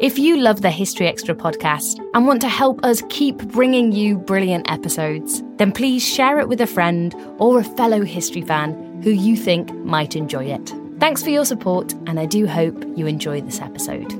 If you love the History Extra podcast and want to help us keep bringing you brilliant episodes, then please share it with a friend or a fellow history fan who you think might enjoy it. Thanks for your support, and I do hope you enjoy this episode.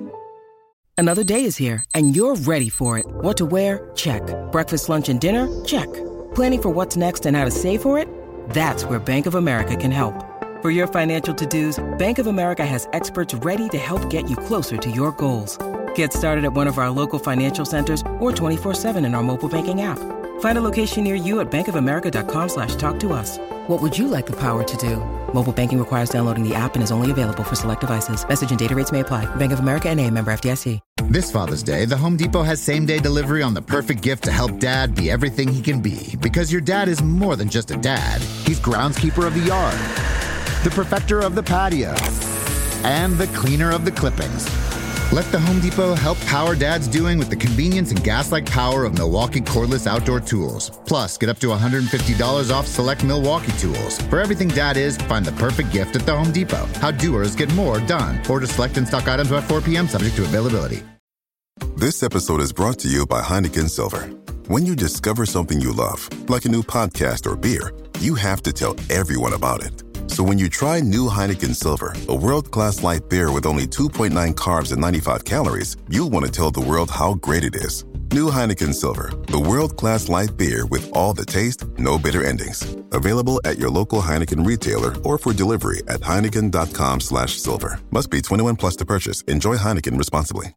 Another day is here, and you're ready for it. What to wear? Check. Breakfast, lunch, and dinner? Check. Planning for what's next and how to save for it? That's where Bank of America can help. For your financial to-dos, Bank of America has experts ready to help get you closer to your goals. Get started at one of our local financial centers or 24-7 in our mobile banking app. Find a location near you at bankofamerica.com slash talk to us. What would you like the power to do? Mobile banking requires downloading the app and is only available for select devices. Message and data rates may apply. Bank of America and a member FDIC. This Father's Day, the Home Depot has same day delivery on the perfect gift to help dad be everything he can be. Because your dad is more than just a dad, he's groundskeeper of the yard, the perfecter of the patio, and the cleaner of the clippings. Let the Home Depot help power dad's doing with the convenience and gas like power of Milwaukee cordless outdoor tools. Plus, get up to $150 off select Milwaukee tools. For everything dad is, find the perfect gift at the Home Depot. How doers get more done. Order select and stock items by 4 p.m., subject to availability. This episode is brought to you by Heineken Silver. When you discover something you love, like a new podcast or beer, you have to tell everyone about it. So when you try new Heineken Silver, a world class light beer with only 2.9 carbs and 95 calories, you'll want to tell the world how great it is. New Heineken Silver, the world class light beer with all the taste, no bitter endings. Available at your local Heineken retailer or for delivery at Heineken.com slash silver. Must be 21 plus to purchase. Enjoy Heineken responsibly.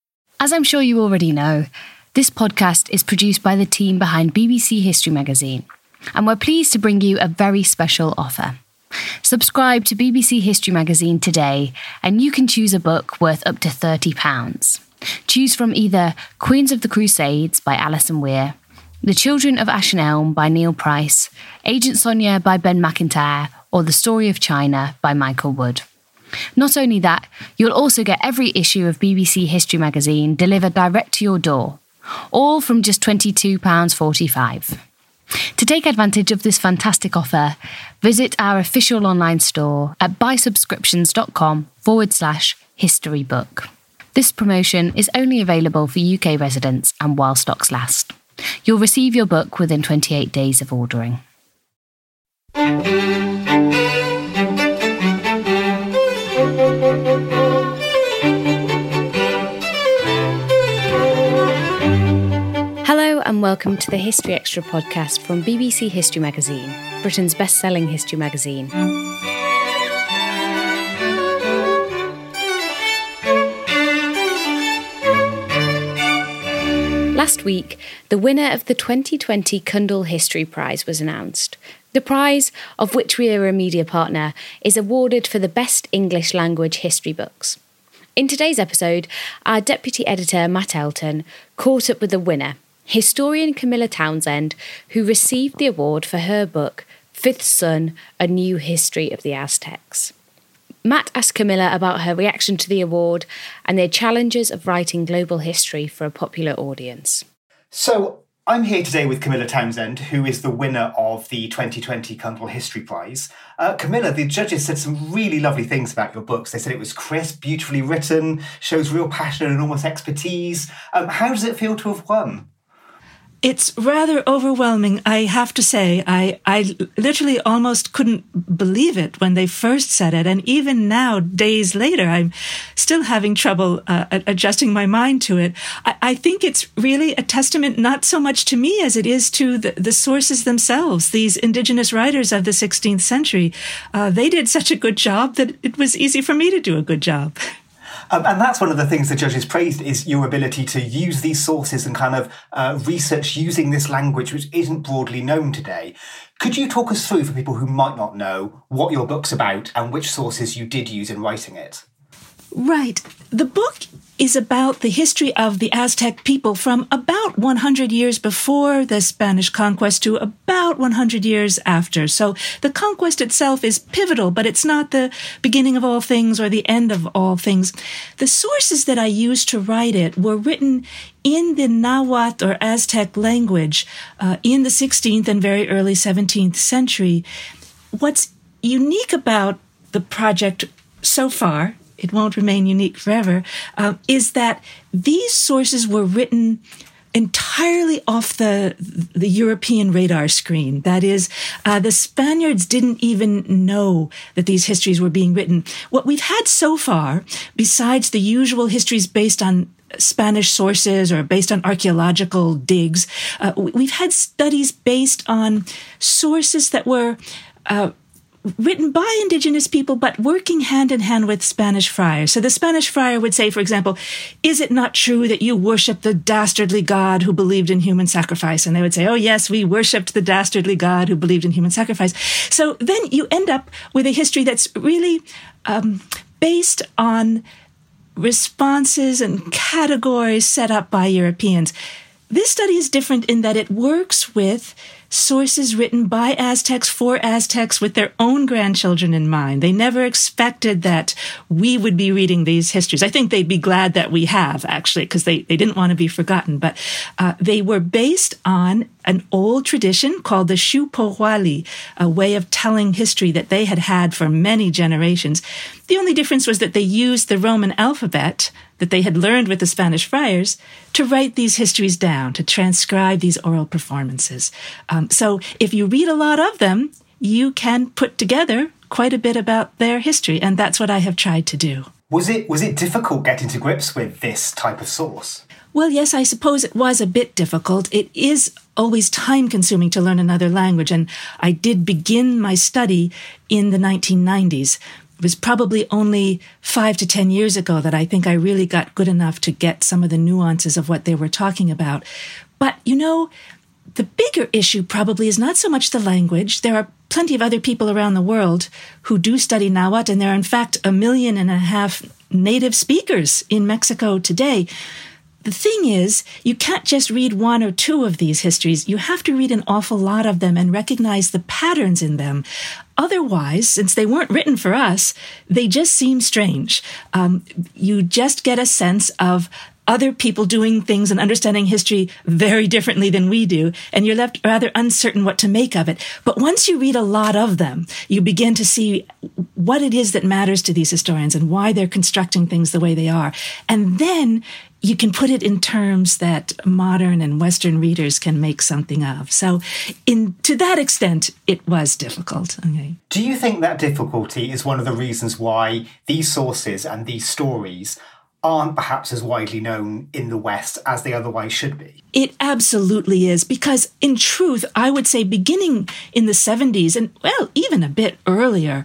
As I'm sure you already know, this podcast is produced by the team behind BBC History Magazine, and we're pleased to bring you a very special offer. Subscribe to BBC History Magazine today, and you can choose a book worth up to £30. Choose from either Queens of the Crusades by Alison Weir, The Children of Ash and Elm by Neil Price, Agent Sonia by Ben Macintyre, or The Story of China by Michael Wood. Not only that, you'll also get every issue of BBC History magazine delivered direct to your door, all from just £22.45. To take advantage of this fantastic offer, visit our official online store at buysubscriptions.com forward slash history book. This promotion is only available for UK residents and while stocks last. You'll receive your book within 28 days of ordering. Welcome to the History Extra podcast from BBC History Magazine, Britain's best selling history magazine. Last week, the winner of the 2020 Cundill History Prize was announced. The prize, of which we are a media partner, is awarded for the best English language history books. In today's episode, our deputy editor, Matt Elton, caught up with the winner, historian Camilla Townsend, who received the award for her book, Fifth Sun A New History of the Aztecs. Matt asked Camilla about her reaction to the award and the challenges of writing global history for a popular audience. So, I'm here today with Camilla Townsend, who is the winner of the 2020 Cundill History Prize. Uh, Camilla, the judges said some really lovely things about your books. They said it was crisp, beautifully written, shows real passion and enormous expertise. Um, how does it feel to have won? It's rather overwhelming, I have to say. I, I literally almost couldn't believe it when they first said it. And even now, days later, I'm still having trouble uh, adjusting my mind to it. I, I, think it's really a testament not so much to me as it is to the, the sources themselves, these indigenous writers of the 16th century. Uh, they did such a good job that it was easy for me to do a good job. Um, and that's one of the things the judges praised is your ability to use these sources and kind of uh, research using this language, which isn't broadly known today. Could you talk us through, for people who might not know, what your book's about and which sources you did use in writing it? Right. The book is about the history of the Aztec people from about 100 years before the Spanish conquest to about 100 years after. So the conquest itself is pivotal, but it's not the beginning of all things or the end of all things. The sources that I used to write it were written in the Nahuatl or Aztec language uh, in the 16th and very early 17th century. What's unique about the project so far it won't remain unique forever, uh, is that these sources were written entirely off the the European radar screen. That is, uh, the Spaniards didn't even know that these histories were being written. What we've had so far, besides the usual histories based on Spanish sources or based on archaeological digs, uh, we've had studies based on sources that were uh, written by indigenous people, but working hand in hand with Spanish friars. So the Spanish friar would say, for example, is it not true that you worship the dastardly God who believed in human sacrifice? And they would say, oh, yes, we worshiped the dastardly God who believed in human sacrifice. So then you end up with a history that's really um, based on responses and categories set up by Europeans. This study is different in that it works with sources written by Aztecs for Aztecs with their own grandchildren in mind. They never expected that we would be reading these histories. I think they'd be glad that we have, actually, because they, they didn't want to be forgotten. But uh, they were based on an old tradition called the shu Xiuhpohualli, a way of telling history that they had had for many generations. The only difference was that they used the Roman alphabet that they had learned with the Spanish friars to write these histories down, to transcribe these oral performances. Um, so if you read a lot of them, you can put together quite a bit about their history, and that's what I have tried to do. Was it was it difficult getting to grips with this type of source? Well, yes, I suppose it was a bit difficult. It is always time consuming to learn another language, and I did begin my study in the 1990s. It was probably only five to 10 years ago that I think I really got good enough to get some of the nuances of what they were talking about. But, you know, the bigger issue probably is not so much the language. There are plenty of other people around the world who do study Nahuatl, and there are, in fact, a million and a half native speakers in Mexico today. The thing is, you can't just read one or two of these histories. You have to read an awful lot of them and recognize the patterns in them. Otherwise, since they weren't written for us, they just seem strange. Um, you just get a sense of other people doing things and understanding history very differently than we do, and you're left rather uncertain what to make of it. But once you read a lot of them, you begin to see what it is that matters to these historians and why they're constructing things the way they are. And then you can put it in terms that modern and Western readers can make something of. So, in to that extent, it was difficult. Okay. Do you think that difficulty is one of the reasons why these sources and these stories aren't perhaps as widely known in the West as they otherwise should be? It absolutely is, because in truth, I would say beginning in the 70s and, well, even a bit earlier,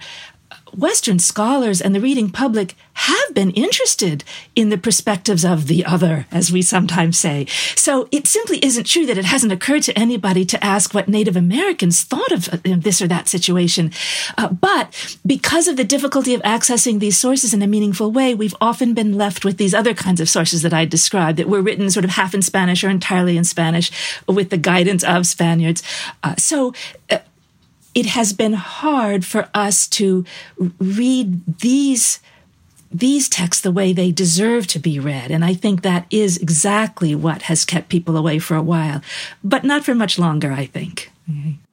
Western scholars and the reading public have been interested in the perspectives of the other, as we sometimes say. So it simply isn't true that it hasn't occurred to anybody to ask what Native Americans thought of uh, this or that situation. Uh, but because of the difficulty of accessing these sources in a meaningful way, we've often been left with these other kinds of sources that I described that were written sort of half in Spanish or entirely in Spanish with the guidance of Spaniards. Uh, so, uh, it has been hard for us to read these these texts the way they deserve to be read. And I think that is exactly what has kept people away for a while, but not for much longer, I think.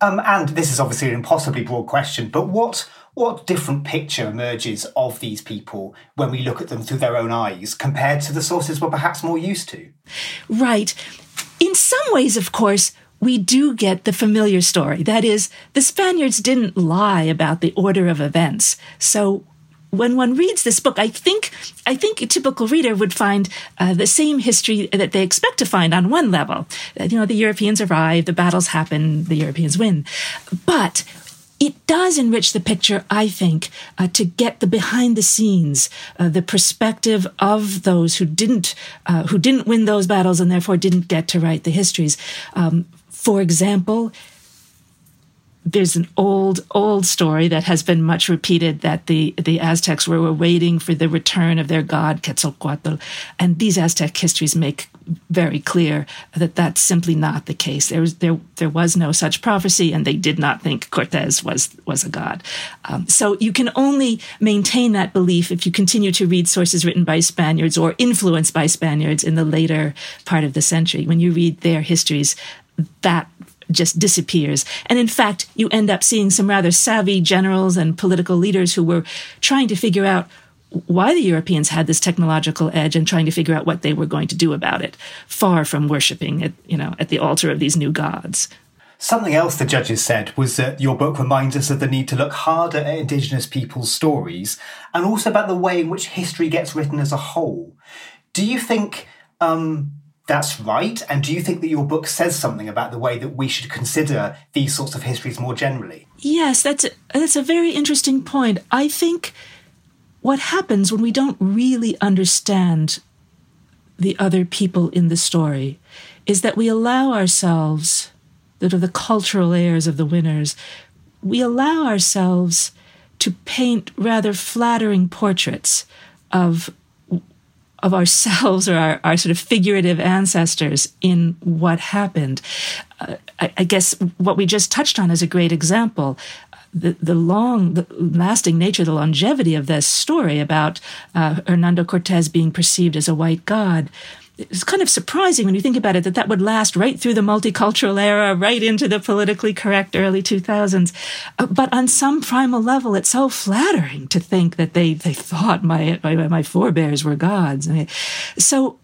Um, and this is obviously an impossibly broad question, but what what different picture emerges of these people when we look at them through their own eyes compared to the sources we're perhaps more used to? Right. In some ways, of course, we do get the familiar story. That is, the Spaniards didn't lie about the order of events. So when one reads this book, I think I think a typical reader would find uh, the same history that they expect to find on one level. Uh, you know, the Europeans arrive, the battles happen, the Europeans win, but it does enrich the picture, I think, uh, to get the behind the scenes, uh, the perspective of those who didn't uh, who didn't win those battles and therefore didn't get to write the histories. Um, for example, there's an old, old story that has been much repeated that the, the Aztecs were, were waiting for the return of their god Quetzalcoatl. And these Aztec histories make very clear that that's simply not the case. There was, there, there was no such prophecy, and they did not think Cortez was, was a god. Um, so you can only maintain that belief if you continue to read sources written by Spaniards or influenced by Spaniards in the later part of the century. When you read their histories, that just disappears. And in fact, you end up seeing some rather savvy generals and political leaders who were trying to figure out why the Europeans had this technological edge and trying to figure out what they were going to do about it, far from worshiping at, you know, at the altar of these new gods. Something else the judges said was that your book reminds us of the need to look harder at Indigenous people's stories and also about the way in which history gets written as a whole. Do you think um, that's right? And do you think that your book says something about the way that we should consider these sorts of histories more generally? Yes, that's a, that's a very interesting point. I think what happens when we don't really understand the other people in the story is that we allow ourselves, that are the cultural layers of the winners, we allow ourselves to paint rather flattering portraits of of ourselves or our, our sort of figurative ancestors in what happened. Uh, I, I, guess what we just touched on is a great example. The, the long, the lasting nature, the longevity of this story about uh, Hernando Cortez being perceived as a white god it's kind of surprising when you think about it that that would last right through the multicultural era, right into the politically correct early 2000s. Uh, but on some primal level, it's so flattering to think that they, they thought my, my, my forebears were gods. I mean, so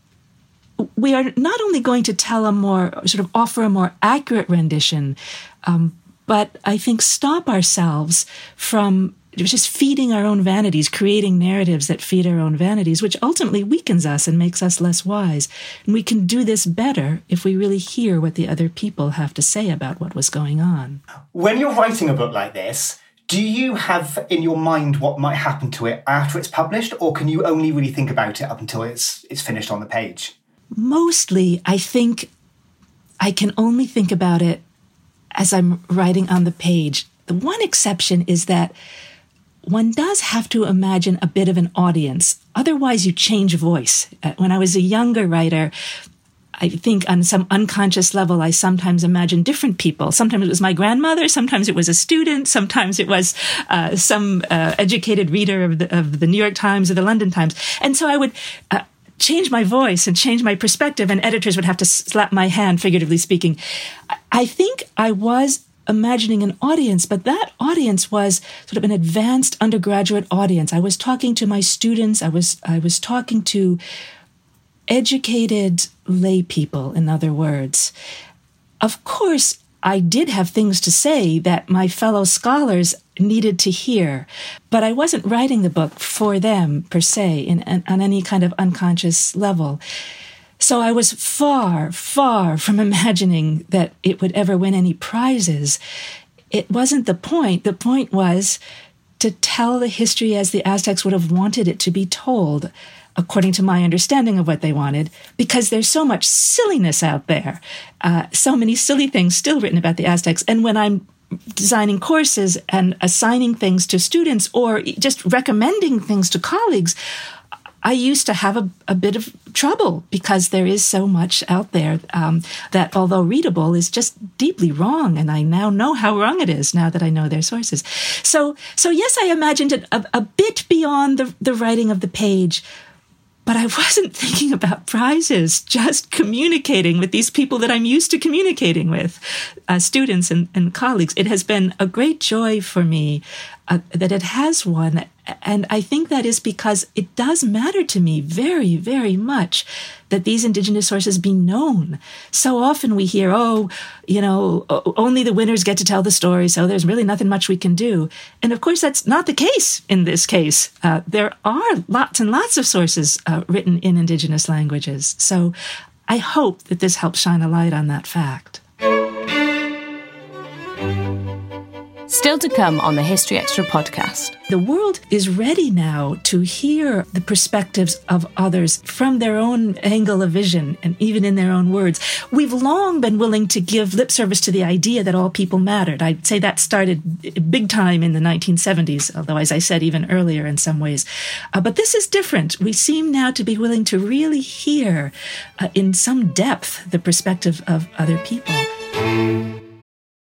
we are not only going to tell a more, sort of offer a more accurate rendition, um, but I think stop ourselves from just feeding our own vanities, creating narratives that feed our own vanities, which ultimately weakens us and makes us less wise. And we can do this better if we really hear what the other people have to say about what was going on. When you're writing a book like this, do you have in your mind what might happen to it after it's published, or can you only really think about it up until it's it's finished on the page? Mostly, I think I can only think about it as I'm writing on the page. The one exception is that one does have to imagine a bit of an audience. Otherwise, you change voice. Uh, when I was a younger writer, I think on some unconscious level, I sometimes imagined different people. Sometimes it was my grandmother. Sometimes it was a student. Sometimes it was uh, some uh, educated reader of the, of the New York Times or the London Times. And so I would uh, change my voice and change my perspective, and editors would have to slap my hand, figuratively speaking. I think I was imagining an audience, but that audience was sort of an advanced undergraduate audience. I was talking to my students. I was, I was talking to educated lay people, in other words. Of course, I did have things to say that my fellow scholars needed to hear, but I wasn't writing the book for them per se in, in, on any kind of unconscious level. So I was far, far from imagining that it would ever win any prizes. It wasn't the point. The point was to tell the history as the Aztecs would have wanted it to be told, according to my understanding of what they wanted, because there's so much silliness out there, uh, so many silly things still written about the Aztecs. And when I'm designing courses and assigning things to students or just recommending things to colleagues, I used to have a, a, bit of trouble because there is so much out there um, that, although readable, is just deeply wrong. And I now know how wrong it is now that I know their sources. So, so yes, I imagined it a, a bit beyond the, the writing of the page, but I wasn't thinking about prizes, just communicating with these people that I'm used to communicating with, uh, students and, and colleagues. It has been a great joy for me uh, that it has won and I think that is because it does matter to me very, very much that these indigenous sources be known. So often we hear, oh, you know, only the winners get to tell the story, so there's really nothing much we can do. And of course, that's not the case in this case. Uh, there are lots and lots of sources uh, written in indigenous languages. So I hope that this helps shine a light on that fact. Still to come on the History Extra podcast. The world is ready now to hear the perspectives of others from their own angle of vision and even in their own words. We've long been willing to give lip service to the idea that all people mattered. I'd say that started big time in the 1970s, although, as I said, even earlier in some ways. Uh, but this is different. We seem now to be willing to really hear uh, in some depth the perspective of other people.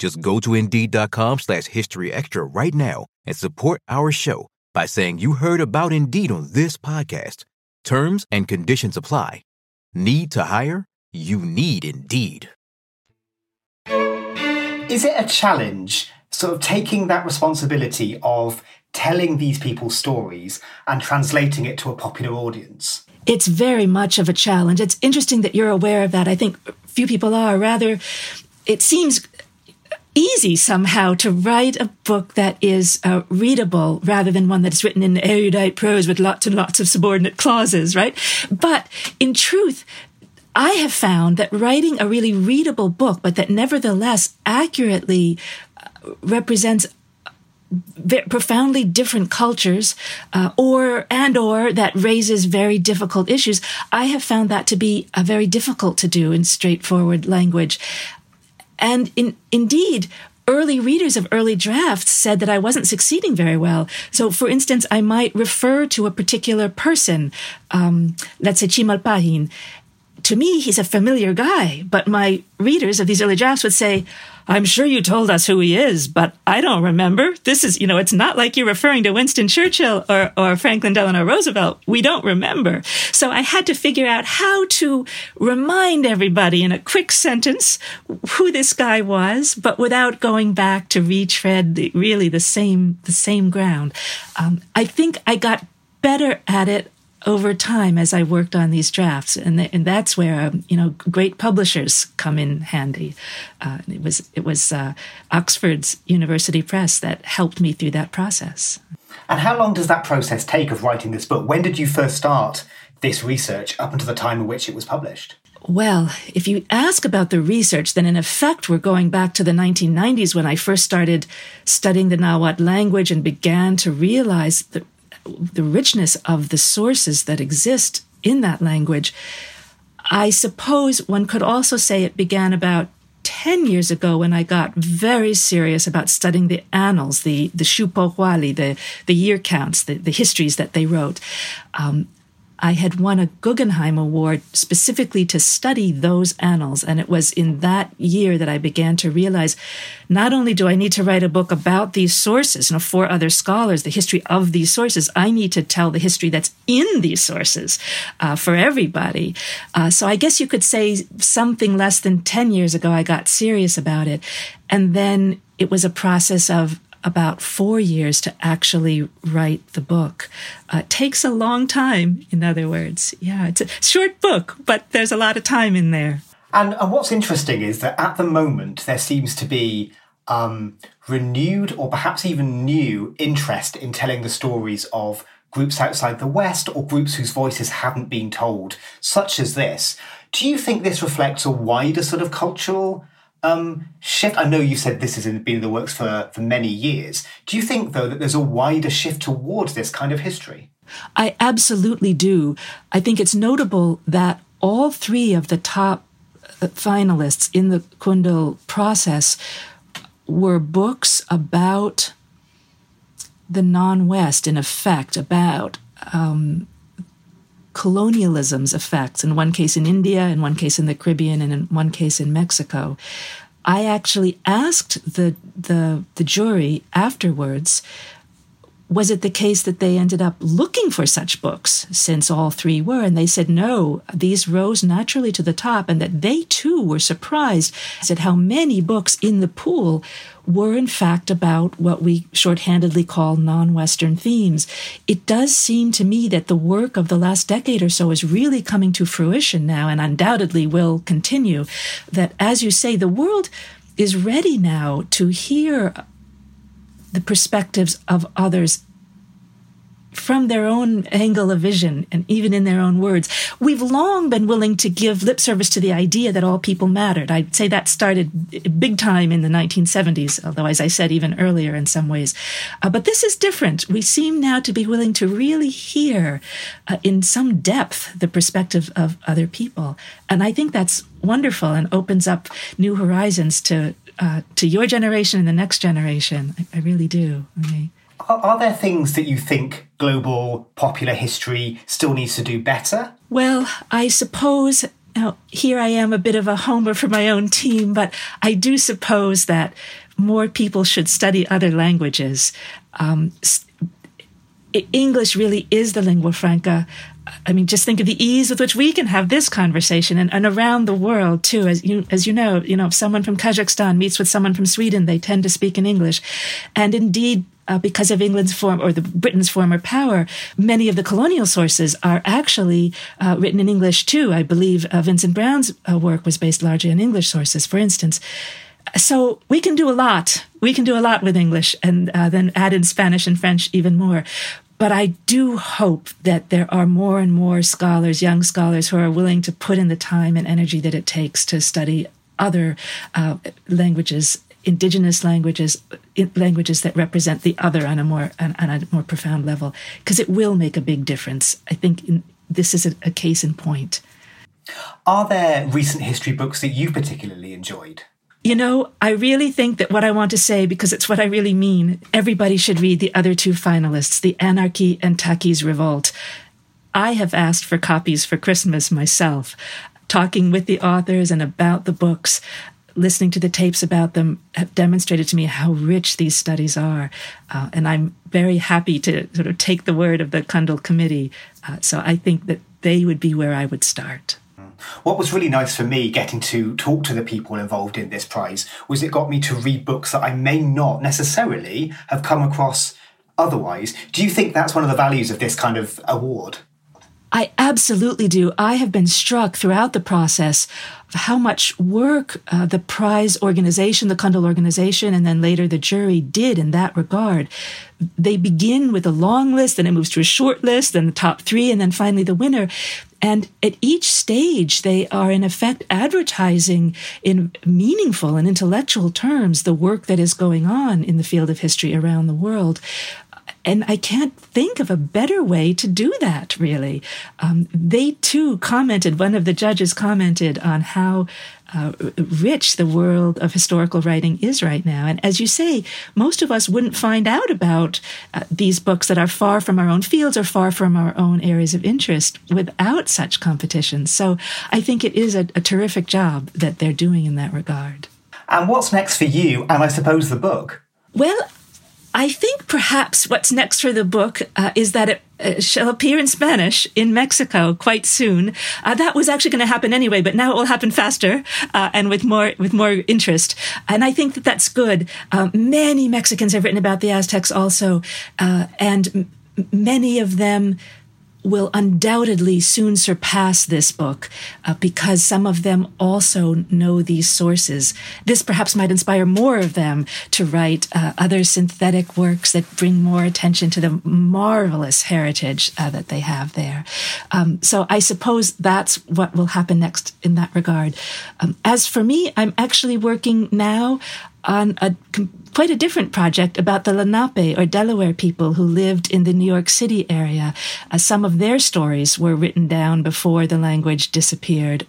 Just go to Indeed.com slash History Extra right now and support our show by saying you heard about Indeed on this podcast. Terms and conditions apply. Need to hire? You need Indeed. Is it a challenge, sort of taking that responsibility of telling these people's stories and translating it to a popular audience? It's very much of a challenge. It's interesting that you're aware of that. I think few people are. Rather, it seems easy somehow to write a book that is uh, readable rather than one that's written in erudite prose with lots and lots of subordinate clauses, right? But in truth, I have found that writing a really readable book, but that nevertheless accurately uh, represents profoundly different cultures uh, or and or that raises very difficult issues i have found that to be a very difficult to do in straightforward language and in, indeed, early readers of early drafts said that I wasn't succeeding very well. So, for instance, I might refer to a particular person, um, let's say Chimalpahin. To me, he's a familiar guy, but my readers of these early drafts would say, I'm sure you told us who he is, but I don't remember. This is, you know, it's not like you're referring to Winston Churchill or, or Franklin Delano Roosevelt. We don't remember. So I had to figure out how to remind everybody in a quick sentence who this guy was, but without going back to retread the, really the same, the same ground. Um, I think I got better at it over time as I worked on these drafts, and th- and that's where um, you know great publishers come in handy. Uh, it was it was uh, Oxford's University Press that helped me through that process. And how long does that process take of writing this book? When did you first start this research up until the time in which it was published? Well, if you ask about the research, then in effect, we're going back to the 1990s when I first started studying the Nahuatl language and began to realize that the richness of the sources that exist in that language. I suppose one could also say it began about 10 years ago when I got very serious about studying the annals, the, the Xiuhpohualli, the, the year counts, the, the histories that they wrote. Um, I had won a Guggenheim Award specifically to study those annals. And it was in that year that I began to realize not only do I need to write a book about these sources, you know, for other scholars, the history of these sources, I need to tell the history that's in these sources uh, for everybody. Uh, so I guess you could say something less than 10 years ago, I got serious about it. And then it was a process of about four years to actually write the book. Uh, takes a long time, in other words. Yeah, it's a short book, but there's a lot of time in there. And, what's interesting is that at the moment, there seems to be um, renewed or perhaps even new interest in telling the stories of groups outside the West or groups whose voices haven't been told, such as this. Do you think this reflects a wider sort of cultural um, shift? I know you said this has been in the works for, for many years. Do you think, though, that there's a wider shift towards this kind of history? I absolutely do. I think it's notable that all three of the top uh, finalists in the Cundill process were books about the non West, in effect, about um, colonialism's effects, in one case in India, in one case in the Caribbean, and in one case in Mexico. I actually asked the, the, the jury afterwards was it the case that they ended up looking for such books, since all three were? And they said no, these rose naturally to the top, and that they too were surprised at how many books in the pool were in fact about what we shorthandedly call non Western themes. It does seem to me that the work of the last decade or so is really coming to fruition now and undoubtedly will continue. That, as you say, the world is ready now to hear the perspectives of others from their own angle of vision and even in their own words. We've long been willing to give lip service to the idea that all people mattered. I'd say that started big time in the 1970s, although, as I said, even earlier in some ways. Uh, but this is different. We seem now to be willing to really hear uh, in some depth the perspective of other people. And I think that's wonderful and opens up new horizons to uh, to your generation and the next generation. I, I really do. I are, are there things that you think global popular history still needs to do better? Well, I suppose now here I am a bit of a homer for my own team, but I do suppose that more people should study other languages. Um, English really is the lingua franca. I mean, just think of the ease with which we can have this conversation and, and around the world too. As you, as you know, you know, if someone from Kazakhstan meets with someone from Sweden, they tend to speak in English. And indeed, uh, because of England's form or the Britain's former power, many of the colonial sources are actually uh, written in English too. I believe uh, Vincent Brown's uh, work was based largely on English sources, for instance. So we can do a lot. We can do a lot with English, and uh, then add in Spanish and French even more. But I do hope that there are more and more scholars, young scholars, who are willing to put in the time and energy that it takes to study other uh, languages indigenous languages, languages that represent the other on a more on, on a more profound level, because it will make a big difference. I think in, this is a, a case in point. Are there recent history books that you particularly enjoyed? You know, I really think that what I want to say, because it's what I really mean, everybody should read the other two finalists, The Anarchy and Tacky's Revolt. I have asked for copies for Christmas myself, talking with the authors and about the books listening to the tapes about them have demonstrated to me how rich these studies are. Uh, and I'm very happy to sort of take the word of the Cundill Committee. Uh, so I think that they would be where I would start. What was really nice for me getting to talk to the people involved in this prize was it got me to read books that I may not necessarily have come across otherwise. Do you think that's one of the values of this kind of award? I absolutely do. I have been struck throughout the process of how much work uh, the prize organization, the Cundill organization, and then later the jury did in that regard. They begin with a long list, then it moves to a short list, then the top three, and then finally the winner. And at each stage, they are in effect advertising in meaningful and intellectual terms the work that is going on in the field of history around the world. And I can't think of a better way to do that, really. Um, they too commented, one of the judges commented on how uh, rich the world of historical writing is right now. And as you say, most of us wouldn't find out about uh, these books that are far from our own fields or far from our own areas of interest without such competition. So I think it is a, a terrific job that they're doing in that regard. And what's next for you, and I suppose the book? Well, I think perhaps what's next for the book uh, is that it uh, shall appear in Spanish in Mexico quite soon. Uh, that was actually going to happen anyway, but now it will happen faster uh, and with more with more interest. And I think that that's good. Uh, many Mexicans have written about the Aztecs also, uh, and m- many of them will undoubtedly soon surpass this book uh, because some of them also know these sources. This perhaps might inspire more of them to write uh, other synthetic works that bring more attention to the marvelous heritage uh, that they have there. Um, so I suppose that's what will happen next in that regard. Um, as for me, I'm actually working now on a quite a different project about the Lenape or Delaware people who lived in the New York City area. Uh, some of their stories were written down before the language disappeared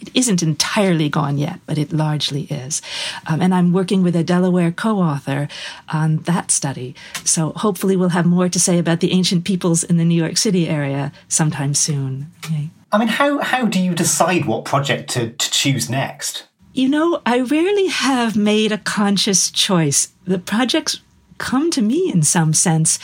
it isn't entirely gone yet, but it largely is. Um, and I'm working with a Delaware co author on that study. So hopefully, we'll have more to say about the ancient peoples in the New York City area sometime soon. Okay. I mean, how, how do you decide what project to, to choose next? You know, I rarely have made a conscious choice. The projects come to me in some sense.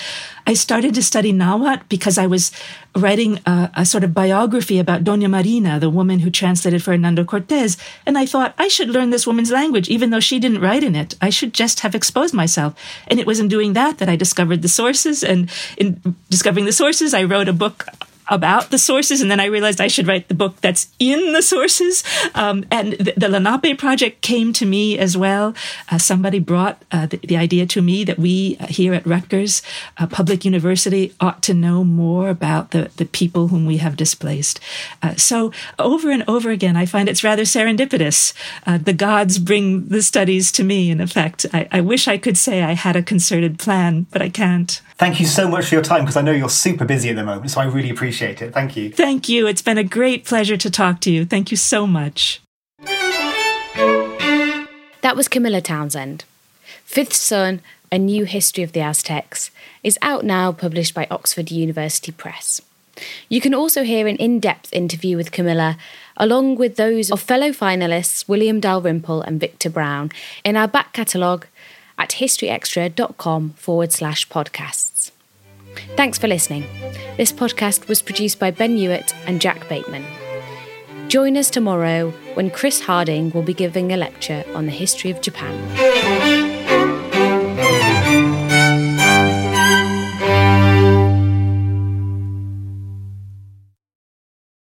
I started to study Nahuatl because I was writing a, a, sort of biography about Doña Marina, the woman who translated Fernando Cortez. And I thought I should learn this woman's language, even though she didn't write in it. I should just have exposed myself. And it was in doing that that I discovered the sources. And in discovering the sources, I wrote a book about the sources, and then I realized I should write the book that's in the sources. Um, and the, the, Lenape project came to me as well. Uh, somebody brought uh, the, the, idea to me that we uh, here at Rutgers uh, Public University ought to know more about the, the people whom we have displaced. Uh, so over and over again, I find it's rather serendipitous. Uh, the gods bring the studies to me, in effect. I, I wish I could say I had a concerted plan, but I can't. Thank you so much for your time because I know you're super busy at the moment, so I really appreciate it. Thank you. Thank you. It's been a great pleasure to talk to you. Thank you so much. That was Camilla Townsend. Fifth Sun, A New History of the Aztecs, is out now, published by Oxford University Press. You can also hear an in depth interview with Camilla, along with those of fellow finalists William Dalrymple and Victor Brown, in our back catalogue at historyextra.com forward slash podcasts. Thanks for listening. This podcast was produced by Ben Hewitt and Jack Bateman. Join us tomorrow when Chris Harding will be giving a lecture on the history of Japan.